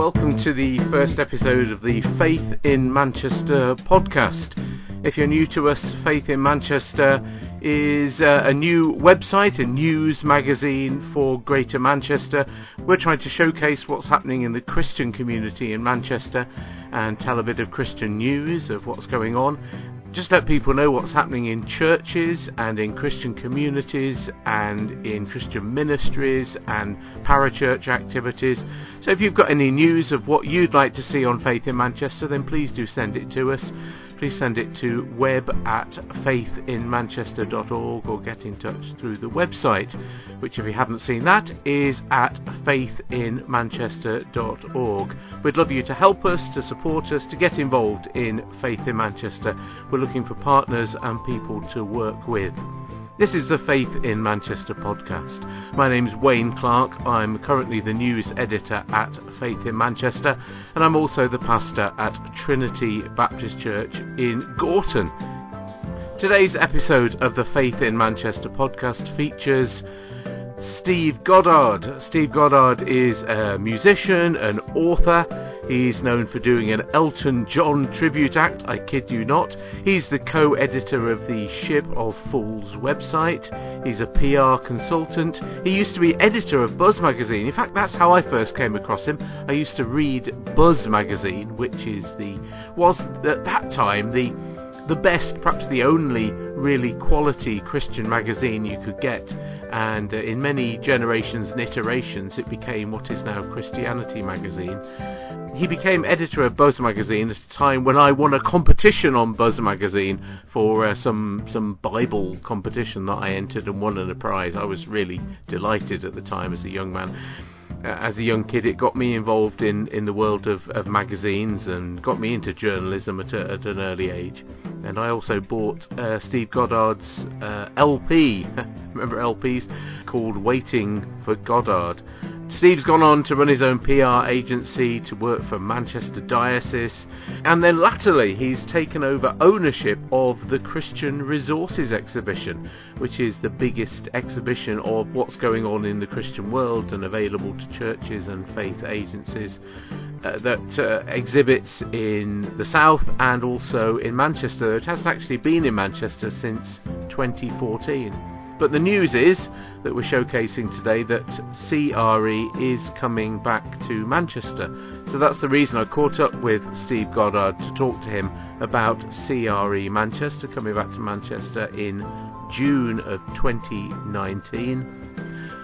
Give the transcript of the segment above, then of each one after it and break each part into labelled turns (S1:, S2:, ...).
S1: welcome to the first episode of the Faith in Manchester podcast. If you're new to us, Faith in Manchester is uh, a new website, a news magazine for Greater Manchester. We're trying to showcase what's happening in the Christian community in Manchester and tell a bit of Christian news of what's going on just let people know what's happening in churches and in Christian communities and in Christian ministries and parachurch activities. So if you've got any news of what you'd like to see on Faith in Manchester, then please do send it to us please send it to web at faithinmanchester.org or get in touch through the website, which if you haven't seen that is at faithinmanchester.org. We'd love you to help us, to support us, to get involved in Faith in Manchester. We're looking for partners and people to work with. This is the Faith in Manchester podcast. My name is Wayne Clark. I'm currently the news editor at Faith in Manchester, and I'm also the pastor at Trinity Baptist Church in Gorton. Today's episode of the Faith in Manchester podcast features Steve Goddard. Steve Goddard is a musician, an author, He's known for doing an Elton John tribute act, I kid you not. He's the co-editor of the Ship of Fools website. He's a PR consultant. He used to be editor of Buzz magazine. In fact, that's how I first came across him. I used to read Buzz magazine, which is the was at that time the the best, perhaps the only really quality Christian magazine you could get. And uh, in many generations and iterations, it became what is now Christianity magazine. He became editor of Buzz magazine at a time when I won a competition on Buzz magazine for uh, some some Bible competition that I entered and won a prize. I was really delighted at the time as a young man. As a young kid, it got me involved in, in the world of, of magazines and got me into journalism at, a, at an early age. And I also bought uh, Steve Goddard's uh, LP, remember LPs, called Waiting for Goddard. Steve's gone on to run his own PR agency, to work for Manchester Diocese, and then latterly he's taken over ownership of the Christian Resources Exhibition, which is the biggest exhibition of what's going on in the Christian world and available to churches and faith agencies uh, that uh, exhibits in the south and also in Manchester. It hasn't actually been in Manchester since 2014. But the news is that we're showcasing today that CRE is coming back to Manchester. So that's the reason I caught up with Steve Goddard to talk to him about CRE Manchester coming back to Manchester in June of 2019.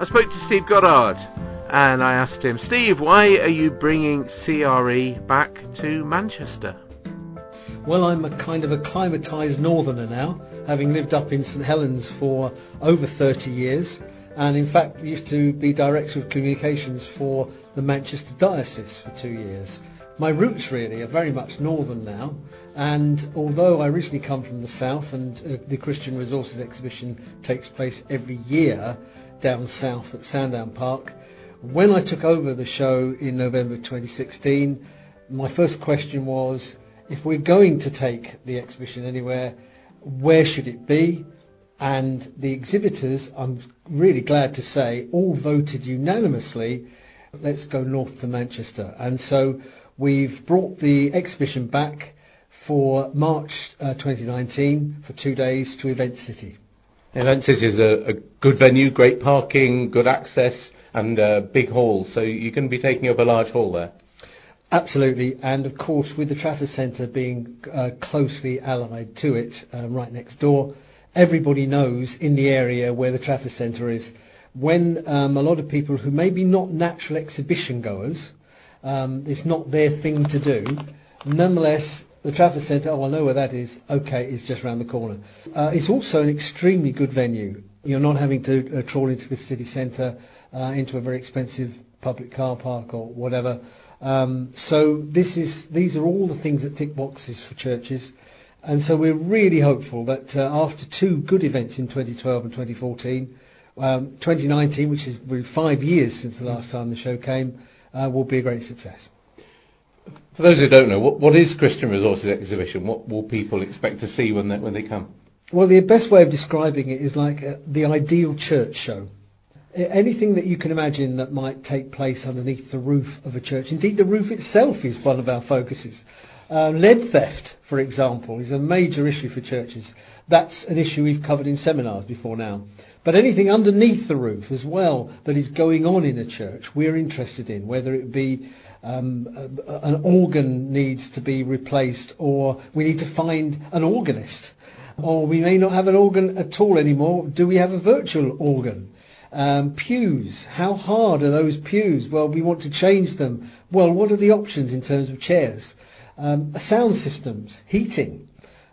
S1: I spoke to Steve Goddard and I asked him, Steve, why are you bringing CRE back to Manchester?
S2: Well, I'm a kind of acclimatised northerner now having lived up in St Helens for over 30 years and in fact used to be Director of Communications for the Manchester Diocese for two years. My roots really are very much northern now and although I originally come from the south and uh, the Christian Resources Exhibition takes place every year down south at Sandown Park, when I took over the show in November 2016, my first question was, if we're going to take the exhibition anywhere, where should it be? And the exhibitors, I'm really glad to say, all voted unanimously, let's go north to Manchester. And so we've brought the exhibition back for March uh, 2019 for two days to Event City.
S1: Event City is a, a good venue, great parking, good access and a big hall. So you're going to be taking up a large hall there.
S2: Absolutely, and of course with the Trafford Centre being uh, closely allied to it, um, right next door, everybody knows in the area where the Trafford Centre is. When um, a lot of people who may be not natural exhibition goers, um, it's not their thing to do, nonetheless the Trafford Centre, oh I know where that is, okay, it's just around the corner. Uh, it's also an extremely good venue. You're not having to uh, trawl into the city centre, uh, into a very expensive public car park or whatever. Um, so this is these are all the things that tick boxes for churches. And so we're really hopeful that uh, after two good events in 2012 and 2014, um, 2019, which is really five years since the last time the show came, uh, will be a great success.
S1: For those who don't know, what, what is Christian Resources Exhibition? What will people expect to see when they, when they come?
S2: Well, the best way of describing it is like uh, the ideal church show. Anything that you can imagine that might take place underneath the roof of a church. Indeed, the roof itself is one of our focuses. Uh, lead theft, for example, is a major issue for churches. That's an issue we've covered in seminars before now. But anything underneath the roof as well that is going on in a church, we're interested in, whether it be um, an organ needs to be replaced or we need to find an organist or we may not have an organ at all anymore. Do we have a virtual organ? Um, pews, how hard are those pews? Well, we want to change them. Well, what are the options in terms of chairs? Um, sound systems, heating.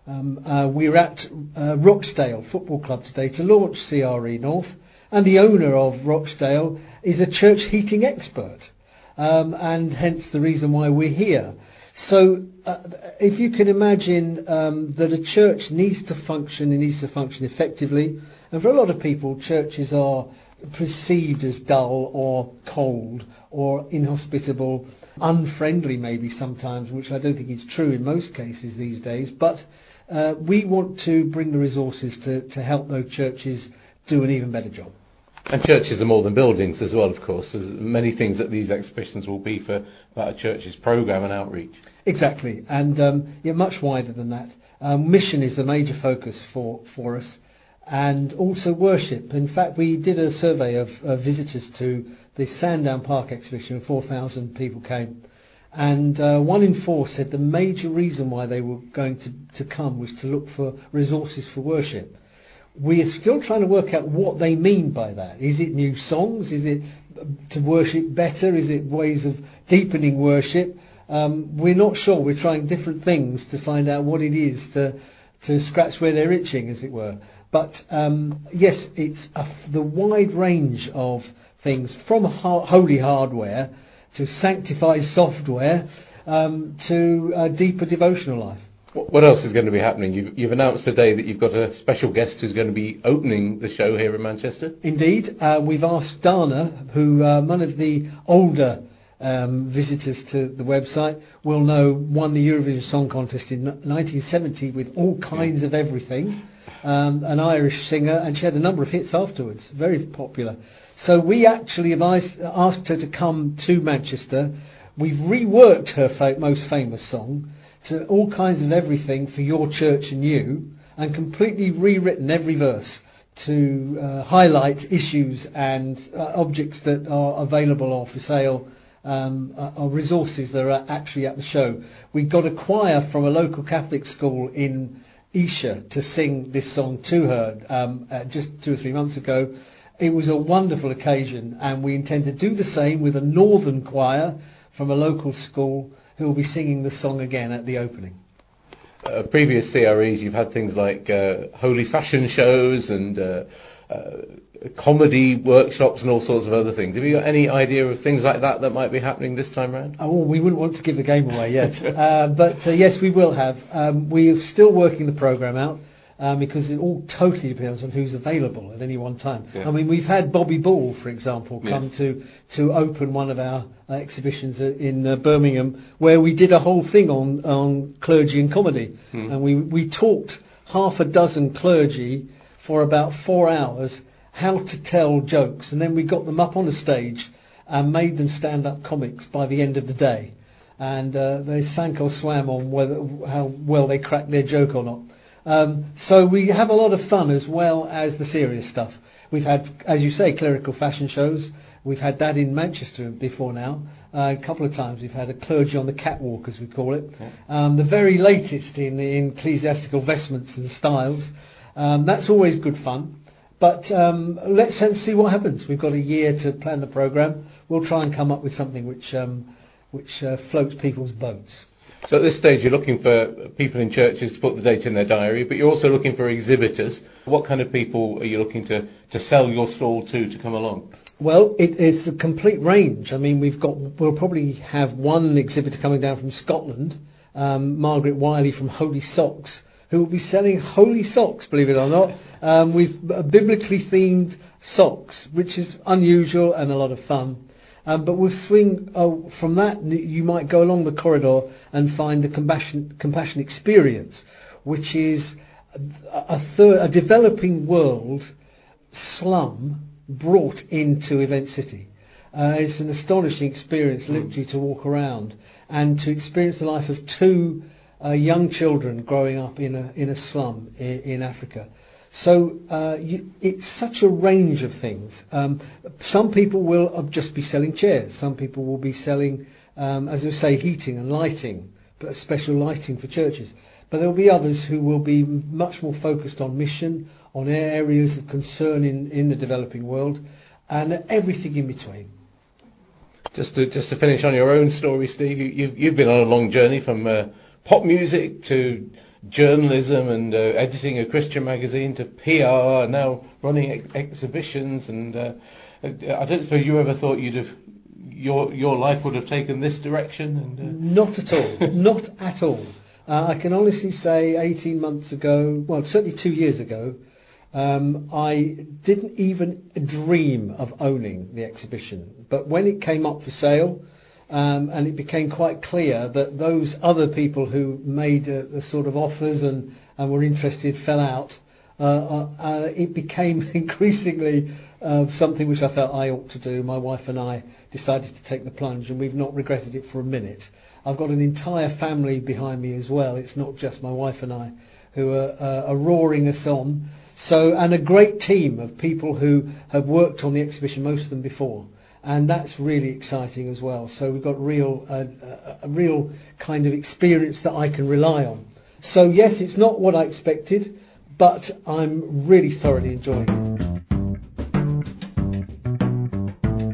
S2: Um, uh, we're at uh, Rochdale Football Club today to launch CRE North, and the owner of Rochdale is a church heating expert, um, and hence the reason why we're here. So, uh, if you can imagine um, that a church needs to function, it needs to function effectively, and for a lot of people, churches are perceived as dull or cold or inhospitable, unfriendly maybe sometimes, which I don't think is true in most cases these days. But uh, we want to bring the resources to, to help those churches do an even better job.
S1: And churches are more than buildings as well, of course. There's many things that these exhibitions will be for about a church's programme and outreach.
S2: Exactly, and um, yeah, much wider than that. Um, mission is a major focus for, for us, and also worship. In fact, we did a survey of uh, visitors to the Sandown Park exhibition. 4,000 people came. And uh, one in four said the major reason why they were going to, to come was to look for resources for worship. We are still trying to work out what they mean by that. Is it new songs? Is it to worship better? Is it ways of deepening worship? Um, we're not sure. We're trying different things to find out what it is to, to scratch where they're itching, as it were. But um, yes, it's a, the wide range of things from holy hardware to sanctified software um, to a deeper devotional life.
S1: What else is going to be happening? You've, you've, announced today that you've got a special guest who's going to be opening the show here in Manchester.
S2: Indeed, uh, we've asked Dana, who uh, one of the older um, visitors to the website will know won the Eurovision Song Contest in 1970 with all kinds of everything um, an Irish singer, and she had a number of hits afterwards, very popular. So we actually have asked her to come to Manchester. We've reworked her fa- most famous song to all kinds of everything for your church and you, and completely rewritten every verse to uh, highlight issues and uh, objects that are available or for sale um, uh, or resources that are actually at the show. We got a choir from a local Catholic school in Esher to sing this song to her um, uh, just two or three months ago. It was a wonderful occasion, and we intend to do the same with a northern choir from a local school who will be singing the song again at the opening.
S1: Uh, previous CREs, you've had things like uh, holy fashion shows and uh, comedy workshops and all sorts of other things. Have you got any idea of things like that that might be happening this time around?
S2: Oh, we wouldn't want to give the game away yet, uh, but uh, yes, we will have. Um, we're still working the program out. Um, because it all totally depends on who's available at any one time. Yeah. I mean, we've had Bobby Ball, for example, come yes. to to open one of our uh, exhibitions in uh, Birmingham, where we did a whole thing on on clergy and comedy, mm. and we we talked half a dozen clergy for about four hours how to tell jokes, and then we got them up on a stage and made them stand-up comics by the end of the day. And uh, they sank or swam on whether how well they cracked their joke or not. Um, so we have a lot of fun as well as the serious stuff. We've had, as you say, clerical fashion shows. We've had that in Manchester before now. Uh, a couple of times we've had a clergy on the catwalk, as we call it. Um, the very latest in, in ecclesiastical vestments and styles. Um, that's always good fun. But um, let's see what happens. We've got a year to plan the program. We'll try and come up with something which um, which uh, floats people's boats.
S1: So at this stage, you're looking for people in churches to put the date in their diary, but you're also looking for exhibitors. What kind of people are you looking to, to sell your stall to to come along?
S2: Well, it, it's a complete range. I mean, we've got we'll probably have one exhibitor coming down from Scotland, um, Margaret Wiley from Holy Socks, who will be selling holy socks, believe it or not, um, with uh, biblically themed socks, which is unusual and a lot of fun. Um, but we'll swing uh, from that. You might go along the corridor and find the compassion, compassion experience, which is a, a, third, a developing world slum brought into Event City. Uh, it's an astonishing experience, literally, to walk around and to experience the life of two uh, young children growing up in a in a slum in, in Africa. So uh, you, it's such a range of things. Um, some people will just be selling chairs. Some people will be selling, um, as I say, heating and lighting, but special lighting for churches. But there will be others who will be much more focused on mission, on areas of concern in, in the developing world, and everything in between.
S1: Just to just to finish on your own story, Steve, you, you've you've been on a long journey from uh, pop music to journalism and uh, editing a Christian magazine to PR, now running ex- exhibitions, and uh, I don't suppose you ever thought you'd have your your life would have taken this direction. And,
S2: uh... Not at all. Not at all. Uh, I can honestly say 18 months ago, well, certainly two years ago, um, I didn't even dream of owning the exhibition. But when it came up for sale, um, and it became quite clear that those other people who made uh, the sort of offers and, and were interested fell out, uh, uh, uh it became increasingly uh, something which I felt I ought to do. My wife and I decided to take the plunge, and we've not regretted it for a minute. I've got an entire family behind me as well. It's not just my wife and I who are, uh, are roaring us on. So, and a great team of people who have worked on the exhibition, most of them before. And that's really exciting as well. So we've got real, uh, a real kind of experience that I can rely on. So yes, it's not what I expected, but I'm really thoroughly enjoying it.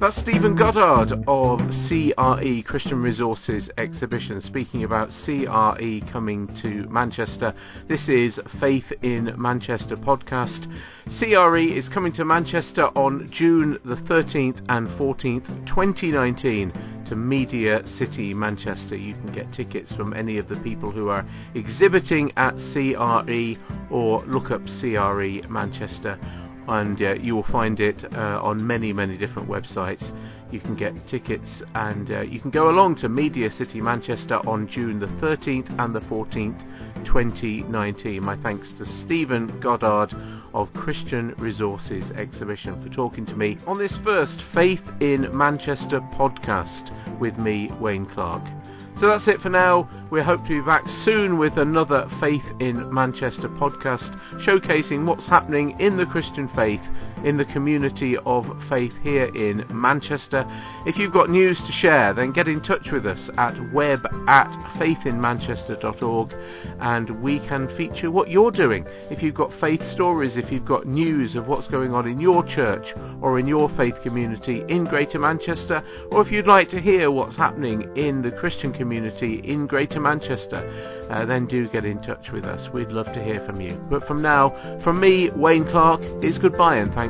S1: That's Stephen Goddard of CRE Christian Resources Exhibition speaking about CRE coming to Manchester. This is Faith in Manchester podcast. CRE is coming to Manchester on June the 13th and 14th, 2019 to Media City Manchester. You can get tickets from any of the people who are exhibiting at CRE or look up CRE Manchester and uh, you will find it uh, on many many different websites. You can get tickets and uh, you can go along to Media City Manchester on June the 13th and the 14th 2019 my thanks to Stephen Goddard of Christian Resources Exhibition for talking to me on this first Faith in Manchester podcast with me Wayne Clark so that's it for now. We hope to be back soon with another Faith in Manchester podcast showcasing what's happening in the Christian faith in the community of faith here in Manchester. If you've got news to share, then get in touch with us at web at faithinmanchester.org and we can feature what you're doing. If you've got faith stories, if you've got news of what's going on in your church or in your faith community in Greater Manchester, or if you'd like to hear what's happening in the Christian community in Greater Manchester, uh, then do get in touch with us. We'd love to hear from you. But from now, from me, Wayne Clark, it's goodbye and